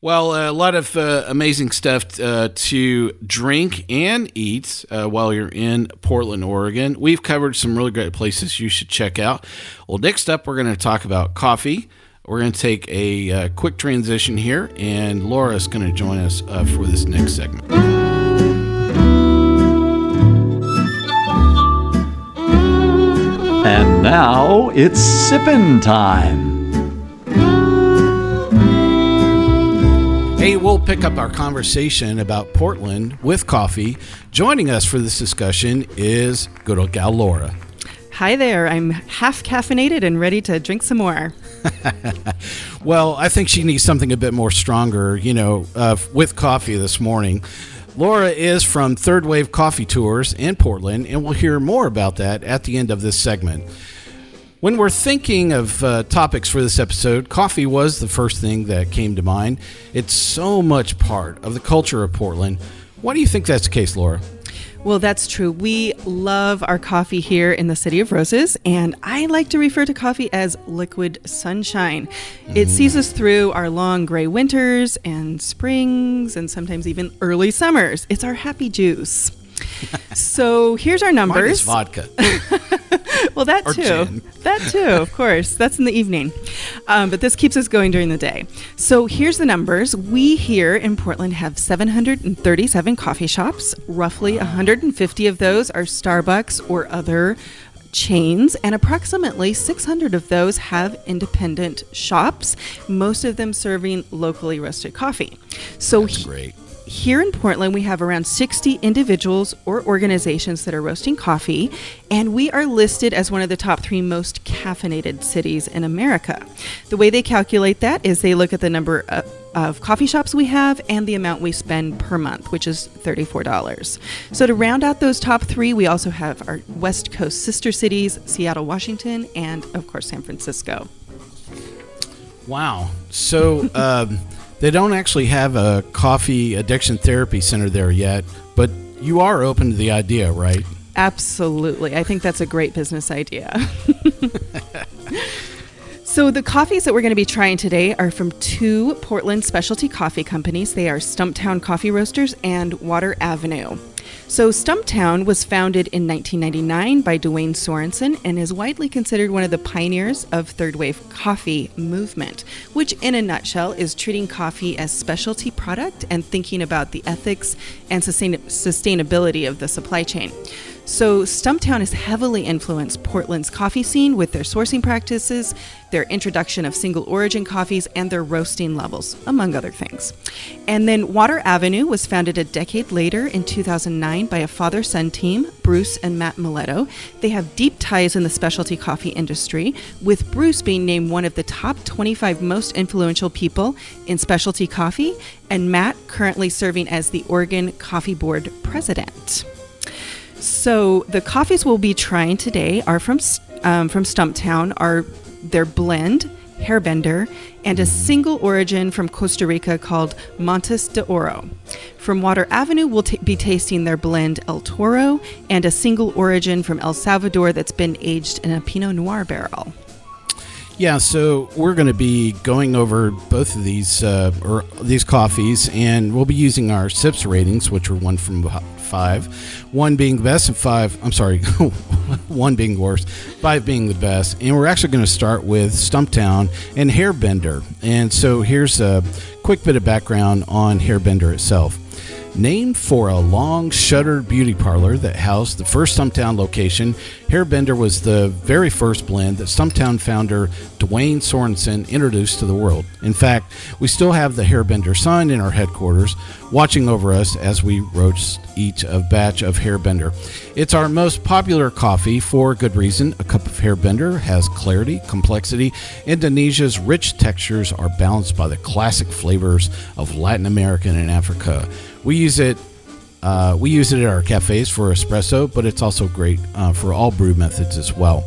Speaker 2: Well, a lot of uh, amazing stuff uh, to drink and eat uh, while you're in Portland, Oregon. We've covered some really great places you should check out. Well, next up, we're going to talk about coffee. We're going to take a uh, quick transition here, and Lora is going to join us uh, for this next segment.
Speaker 1: And now it's sippin' time.
Speaker 2: Hey, we'll pick up our conversation about Portland with coffee. Joining us for this discussion is good old gal Lora.
Speaker 6: Hi there. I'm half caffeinated and ready to drink some more.
Speaker 2: Well, I think she needs something a bit more stronger, you know, uh, with coffee this morning. Lora is from Third Wave Coffee Tours in Portland, and we'll hear more about that at the end of this segment. When we're thinking of uh, topics for this episode, coffee was the first thing that came to mind. It's so much part of the culture of Portland. Why do you think that's the case, Lora?
Speaker 6: Well, that's true. We love our coffee here in the City of Roses, and I like to refer to coffee as liquid sunshine. It sees us through our long gray winters and springs, and sometimes even early summers. It's our happy juice. so here's our numbers.
Speaker 2: Mine is
Speaker 6: numbers.
Speaker 2: vodka.
Speaker 6: Well, that
Speaker 2: Or
Speaker 6: too.
Speaker 2: gin.
Speaker 6: That too, of course. That's in the evening. Um, but this keeps us going during the day. So here's the numbers. We here in Portland have 737 coffee shops. Roughly 150 of those are Starbucks or other chains, and approximately 600 of those have independent shops, most of them serving locally roasted coffee. So he-
Speaker 2: Great.
Speaker 6: Here in Portland, we have around 60 individuals or organizations that are roasting coffee, and we are listed as one of the top three most caffeinated cities in America. The way they calculate that is they look at the number of, of coffee shops we have and the amount we spend per month, which is $34. So, to round out those top three, we also have our West Coast sister cities Seattle, Washington, and of course, San Francisco.
Speaker 2: Wow. So um, they don't actually have a coffee addiction therapy center there yet, but you are open to the idea, right?
Speaker 6: Absolutely. I think that's a great business idea. so, the coffees that we're going to be trying today are from two Portland specialty coffee companies. They are Stumptown Coffee Roasters and Water Avenue. So, Stumptown was founded in 1999 by Duane Sorenson and is widely considered one of the pioneers of third wave coffee movement, which, in a nutshell, is treating coffee as specialty product and thinking about the ethics and sustain- sustainability of the supply chain. So, Stumptown has heavily influenced Portland's coffee scene with their sourcing practices, their introduction of single origin coffees, and their roasting levels, among other things. And then Water Avenue was founded a decade later in 2009 by a father son team, Bruce and Matt Milletto. They have deep ties in the specialty coffee industry, with Bruce being named one of the top 25 most influential people in specialty coffee, and Matt currently serving as the Oregon Coffee Board president. So the coffees we'll be trying today are from um, from Stumptown. Are their blend, Hairbender, and a single origin from Costa Rica called Montes de Oro. From Water Avenue, we'll ta be tasting their blend El Toro and a single origin from El Salvador that's been aged in a Pinot Noir barrel.
Speaker 2: Yeah, so we're going to be going over both of these uh, or these coffees, and we'll be using our SIPS ratings, which are one from five, one being the best, and five. I'm sorry, one being worst, five being the best. And we're actually going to start with Stumptown and Hairbender. And so here's a quick bit of background on Hairbender itself. Named for a long shuttered beauty parlor that housed the first Stumptown location, Hairbender was the very first blend that Stumptown founder Duane Sorenson introduced to the world. In fact, we still have the Hairbender sign in our headquarters, watching over us as we roast each a batch of Hairbender. It's our most popular coffee for good reason. A cup of Hairbender has clarity, complexity. Indonesia's rich textures are balanced by the classic flavors of Latin America and Africa. We use it. Uh, we use it at our cafes for espresso, but it's also great uh, for all brew methods as well.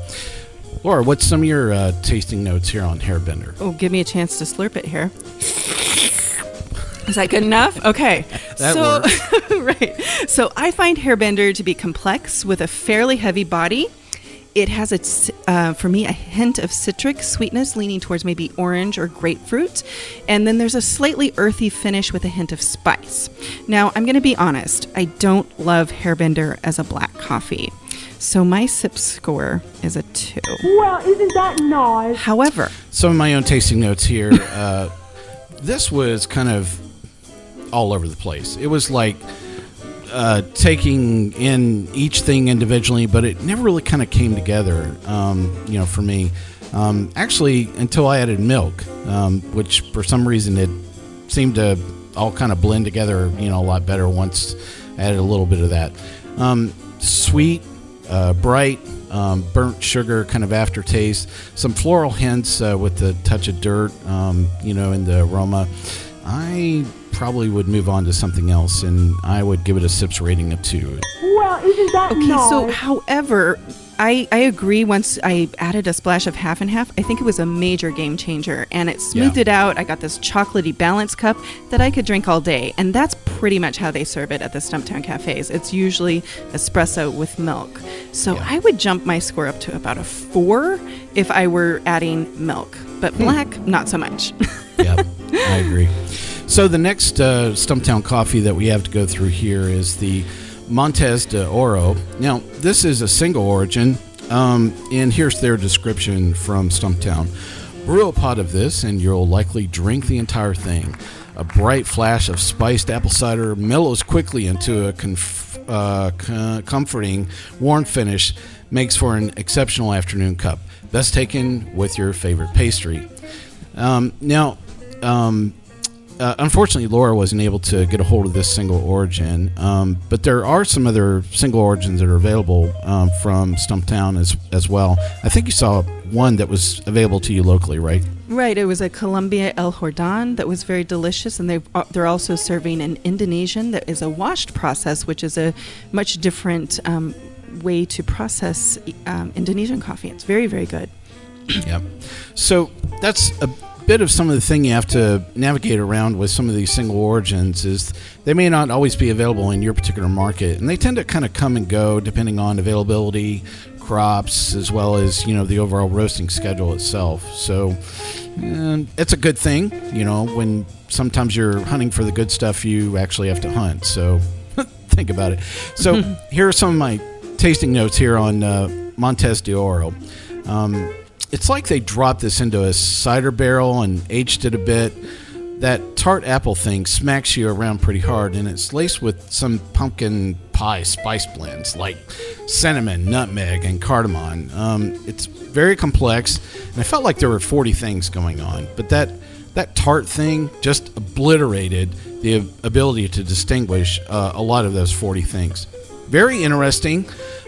Speaker 2: Lora, what's some of your uh, tasting notes here on Hairbender?
Speaker 6: Oh, give me a chance to slurp it here. Is that good enough? Okay.
Speaker 2: That
Speaker 6: so, right. So I find Hairbender to be complex with a fairly heavy body. It has a, c- uh, for me, a hint of citric sweetness leaning towards maybe orange or grapefruit. And then there's a slightly earthy finish with a hint of spice. Now, I'm going to be honest, I don't love Hairbender as a black coffee. So my sip score is a two.
Speaker 5: Well, isn't that nice?
Speaker 6: However,
Speaker 2: Some of my own tasting notes here. Uh, this was kind of all over the place. It was like uh, taking in each thing individually, but it never really kind of came together. Um, you know, for me, um, actually, until I added milk, um, which for some reason it seemed to all kind of blend together. You know, a lot better once I added a little bit of that. Um, sweet, uh, bright, um, burnt sugar kind of aftertaste, some floral hints uh, with the touch of dirt, um, you know, in the aroma. I probably would move on to something else, and I would give it a sips rating of two.
Speaker 5: Well, isn't that
Speaker 6: Okay,
Speaker 5: nice?
Speaker 6: so however, I, I agree. Once I added a splash of half and half, I think it was a major game changer, and it smoothed
Speaker 2: Yeah.
Speaker 6: it out. I got this chocolatey balance cup that I could drink all day, and that's pretty much how they serve it at the Stumptown cafes. It's usually espresso with milk. So I would jump my score up to about a four if I were adding milk, but hmm. black, not so much.
Speaker 2: Yep, I agree. So the next uh, Stumptown coffee that we have to go through here is the Montes de Oro. Now, this is a single origin, um, and here's their description from Stumptown. Brew a pot of this, and you'll likely drink the entire thing. A bright flash of spiced apple cider mellows quickly into a conf- uh, co- comforting, warm finish, makes for an exceptional afternoon cup. Best taken with your favorite pastry. Um, now, um, uh, unfortunately, Lora wasn't able to get a hold of this single origin, um, but there are some other single origins that are available um, from Stumptown as as well. I think you saw one that was available to you locally, right?
Speaker 6: Right, it was a Colombia El Jordan that was very delicious, and they they're also serving an Indonesian that is a washed process, which is a much different um, way to process um, Indonesian coffee. It's very very good.
Speaker 2: Yep. So that's a bit of some of the thing you have to navigate around with some of these single origins is they may not always be available in your particular market, and they tend to kind of come and go depending on availability, crops, as well as you know the overall roasting schedule itself. So and it's a good thing, you know, when sometimes you're hunting for the good stuff, you actually have to hunt. So think about it. So here are some of my tasting notes here on uh, Montes de Oro. Um, it's like they dropped this into a cider barrel and aged it a bit. That tart apple thing smacks you around pretty hard, and it's laced with some pumpkin pie spice blends like cinnamon, nutmeg, and cardamom. Um, it's very complex, and I felt like there were 40 things going on, but that that tart thing just obliterated the ability to distinguish uh, a lot of those 40 things. Very interesting.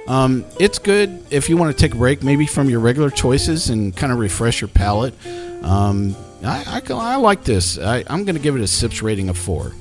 Speaker 2: Um, it's good if you want to take a break, maybe from your regular choices and kind of refresh your palate. Um, I, I, I like this. I, I'm going to give it a sips rating of four.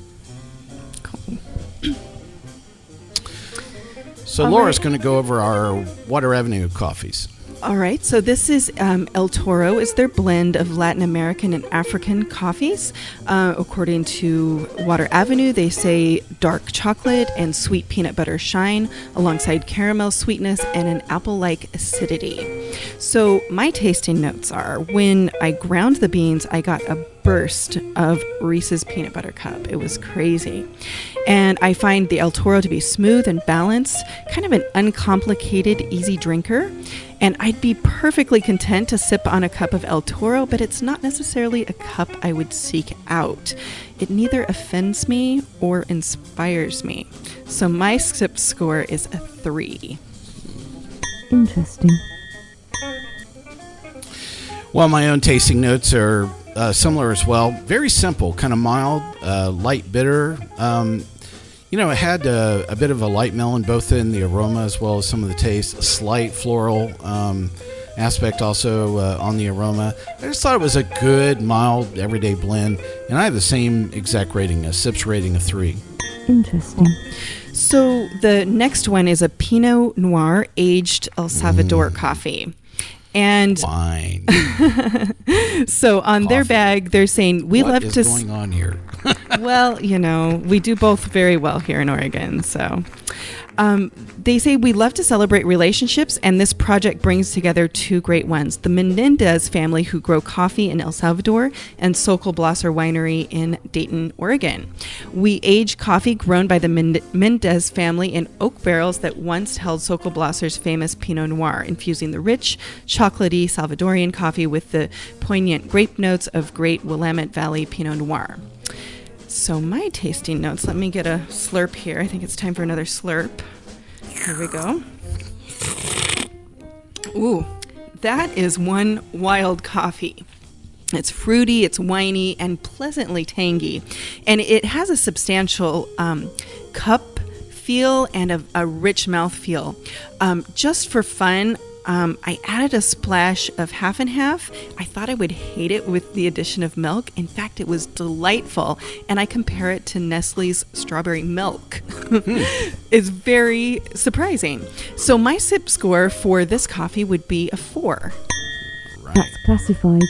Speaker 2: So
Speaker 6: All
Speaker 2: Lora's
Speaker 6: right.
Speaker 2: going to go over our Water Avenue coffees.
Speaker 6: All right, so this is um, El Toro is their blend of Latin American and African coffees. Uh, according to Water Avenue, they say dark chocolate and sweet peanut butter shine, alongside caramel sweetness and an apple-like acidity. So my tasting notes are: when I ground the beans, I got a burst of Reese's peanut butter cup. It was crazy. And I find the El Toro to be smooth and balanced, kind of an uncomplicated, easy drinker. And I'd be perfectly content to sip on a cup of El Toro, but it's not necessarily a cup I would seek out. It neither offends me or inspires me. So my sip score is a three.
Speaker 5: Interesting.
Speaker 2: Well, my own tasting notes are uh, similar as well. Very simple, kind of mild, uh, light bitter. Um, you know, it had uh, a bit of a light melon, both in the aroma as well as some of the taste. A slight floral um, aspect also uh, on the aroma. I just thought it was a good, mild, everyday blend, and I have the same exact rating, a sips rating of three.
Speaker 5: Interesting.
Speaker 6: So the next one is a Pinot Noir aged El Salvador coffee. And
Speaker 2: Fine.
Speaker 6: so on their bag, they're saying we
Speaker 2: what
Speaker 6: love
Speaker 2: is
Speaker 6: to. s-
Speaker 2: going on here?
Speaker 6: well, you know, we do both very well here in Oregon. So um, they say we love to celebrate relationships, and this project brings together two great ones the Menendez family, who grow coffee in El Salvador, and Sokol Blosser Winery in Dayton, Oregon. We age coffee grown by the Mend- Mendez family in oak barrels that once held Sokol Blosser's famous Pinot Noir, infusing the rich, chocolatey Salvadorian coffee with the poignant grape notes of great Willamette Valley Pinot Noir. So, my tasting notes, let me get a slurp here. I think it's time for another slurp. Here we go. Ooh, that is one wild coffee. It's fruity, it's winey, and pleasantly tangy. And it has a substantial um, cup feel and a, a rich mouth feel. Um, just for fun, um, I added a splash of half and half. I thought I would hate it with the addition of milk. In fact, it was delightful. And I compare it to Nestle's strawberry milk. it's very surprising. So, my sip score for this coffee would be a four.
Speaker 5: That's classified.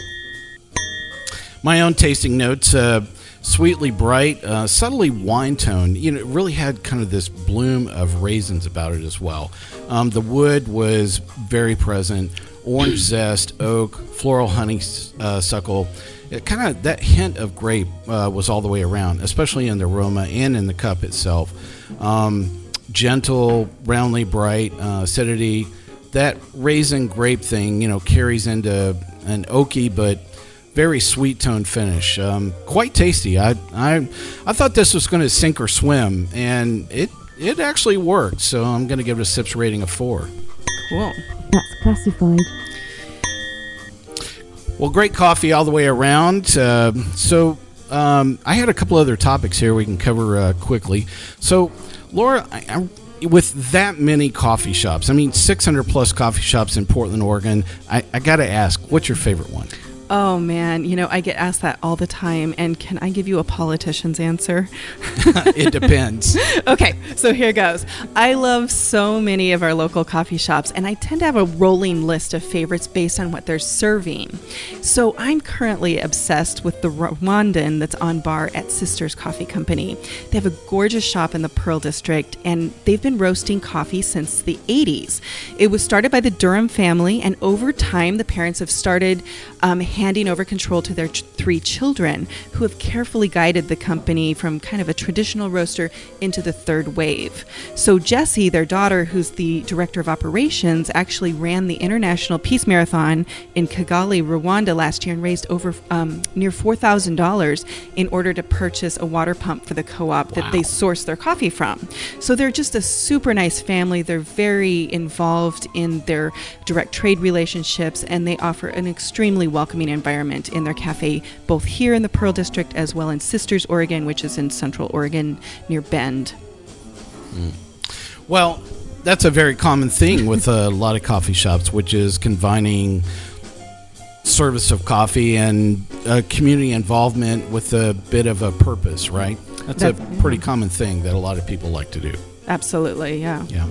Speaker 2: My own tasting notes. Uh, sweetly bright, uh, subtly wine tone. You know, it really had kind of this bloom of raisins about it as well. Um, the wood was very present. Orange zest, oak, floral honeysuckle. It kind of that hint of grape uh, was all the way around, especially in the aroma and in the cup itself. Um, gentle, roundly bright uh, acidity. That raisin grape thing, you know, carries into an oaky but very sweet tone finish. Um, quite tasty. I, I I thought this was going to sink or swim, and it it actually worked. So I'm going to give it a sips rating of four.
Speaker 6: Cool.
Speaker 5: That's classified.
Speaker 2: Well, great coffee all the way around. Uh, so um, I had a couple other topics here we can cover uh, quickly. So Lora, I, I, with that many coffee shops, I mean 600 plus coffee shops in Portland, Oregon, I, I got to ask, what's your favorite one?
Speaker 6: Oh man, you know, I get asked that all the time. And can I give you a politician's answer?
Speaker 2: it depends.
Speaker 6: okay, so here goes. I love so many of our local coffee shops, and I tend to have a rolling list of favorites based on what they're serving. So I'm currently obsessed with the Rwandan that's on bar at Sisters Coffee Company. They have a gorgeous shop in the Pearl District, and they've been roasting coffee since the 80s. It was started by the Durham family, and over time, the parents have started um, handing over control to their ch- three children, who have carefully guided the company from kind of a traditional roaster into the third wave. So, Jessie, their daughter, who's the director of operations, actually ran the International Peace Marathon in Kigali, Rwanda last year and raised over um, near $4,000 in order to purchase a water pump for the co op that they source their coffee from. So, they're just a super nice family. They're very involved in their direct trade relationships and they offer an extremely welcoming environment in their cafe, both here in the Pearl District as well in Sisters, Oregon, which is in central Oregon near Bend.
Speaker 2: Well, that's a very common thing with a lot of coffee shops, which is combining service of coffee and uh, community involvement with a bit of a purpose, right? That's a
Speaker 6: That-
Speaker 2: pretty common thing that a lot of people like to do.
Speaker 6: Absolutely, yeah.
Speaker 2: Yeah.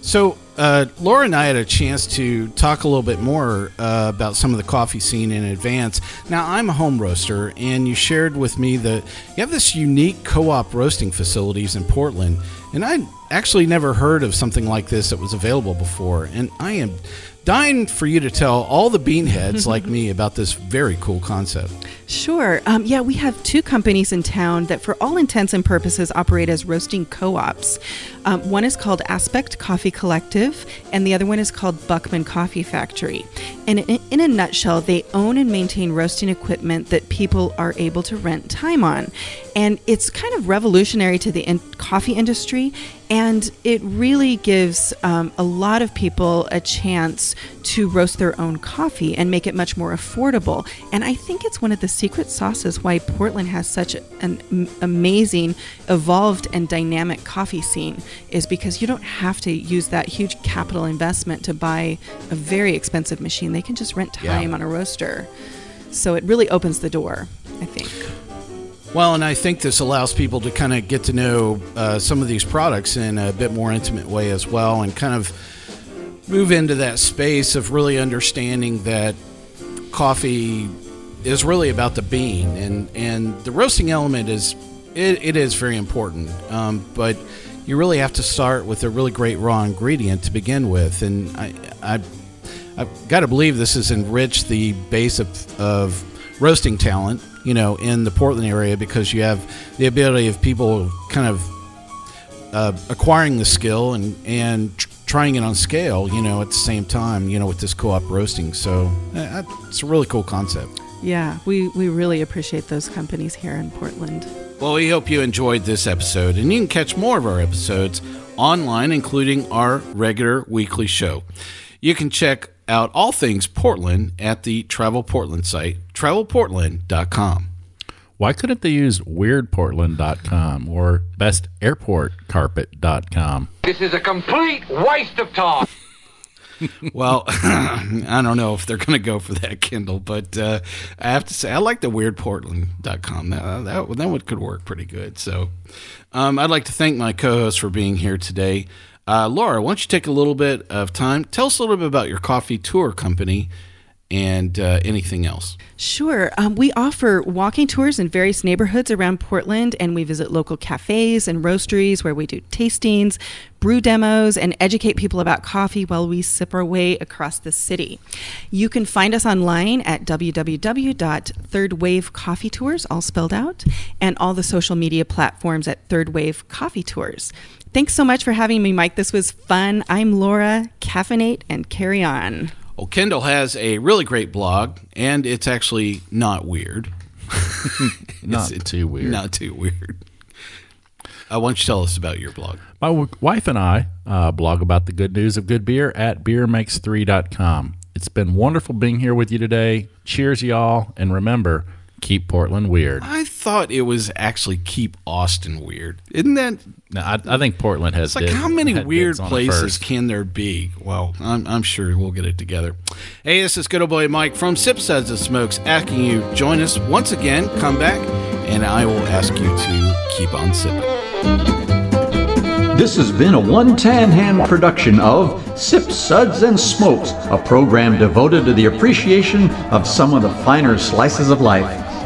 Speaker 2: So, uh, Lora and I had a chance to talk a little bit more uh, about some of the coffee scene in advance. Now, I'm a home roaster, and you shared with me that you have this unique co op roasting facilities in Portland. And I actually never heard of something like this that was available before. And I am dying for you to tell all the beanheads like me about this very cool concept.
Speaker 6: Sure. Um, yeah, we have two companies in town that, for all intents and purposes, operate as roasting co ops. Um, one is called Aspect Coffee Collective, and the other one is called Buckman Coffee Factory. And in, in a nutshell, they own and maintain roasting equipment that people are able to rent time on. And it's kind of revolutionary to the in- coffee industry, and it really gives um, a lot of people a chance to roast their own coffee and make it much more affordable. And I think it's one of the secret sauce is why Portland has such an amazing, evolved, and dynamic coffee scene is because you don't have to use that huge capital investment to buy a very expensive machine. They can just rent
Speaker 2: Yeah.
Speaker 6: time on a roaster. So it really opens the door, I think.
Speaker 2: Well, and I think this allows people to kind of get to know uh, some of these products in a bit more intimate way as well, and kind of move into that space of really understanding that coffee is really about the bean, and and the roasting element is it, it is very important, um, but you really have to start with a really great raw ingredient to begin with, and I I I've got to believe this has enriched the base of, of roasting talent, you know, in the Portland area because you have the ability of people kind of uh, acquiring the skill and and tr- trying it on scale, you know, at the same time, you know, with this co-op roasting. So uh, it's a really cool concept.
Speaker 6: Yeah, we, we really appreciate those companies here in Portland.
Speaker 2: Well, we hope you enjoyed this episode, and you can catch more of our episodes online, including our regular weekly show. You can check out all things Portland at the Travel Portland site, travelportland.com.
Speaker 3: Why couldn't they use weirdportland.com or bestairportcarpet.com?
Speaker 7: This is a complete waste of time.
Speaker 2: Well, I don't know if they're going to go for that Kendall, but uh, I have to say I like the weirdportland.com. That, that, that one could work pretty good. So um, I'd like to thank my co host for being here today. Uh, Lora, why don't you take a little bit of time? Tell us a little bit about your coffee tour company and uh, anything else.
Speaker 6: Sure. Um, we offer walking tours in various neighborhoods around Portland, and we visit local cafes and roasteries where we do tastings, brew demos, and educate people about coffee while we sip our way across the city. You can find us online at www.thirdwavecoffeetours, Tours, all spelled out, and all the social media platforms at Third Wave Coffee Tours. Thanks so much for having me, Mike. This was fun. I'm Lora. Caffeinate and carry on.
Speaker 2: Well, Kendall has a really great blog, and it's actually not weird.
Speaker 3: Not
Speaker 2: It's-
Speaker 3: too weird.
Speaker 2: Not too weird. Uh, why don't you tell us about your blog?
Speaker 3: My w- wife and I uh, blog about the good news of good beer at beermakes3.com. It's been wonderful being here with you today. Cheers, y'all. And remember, keep Portland weird.
Speaker 2: I thought it was actually keep Austin weird. Isn't that?
Speaker 3: Now, I, I think Portland has
Speaker 2: It's like
Speaker 3: dibs-
Speaker 2: how many weird
Speaker 3: dibs on it
Speaker 2: places can there be? Well, I'm, I'm sure we'll get it together. Hey, this is good old boy Mike from Sip Suds and Smokes asking you join us once again. Come back, and I will ask you to keep on sipping.
Speaker 1: This has been a one tan hand production of Sip Suds and Smokes, a program devoted to the appreciation of some of the finer slices of life.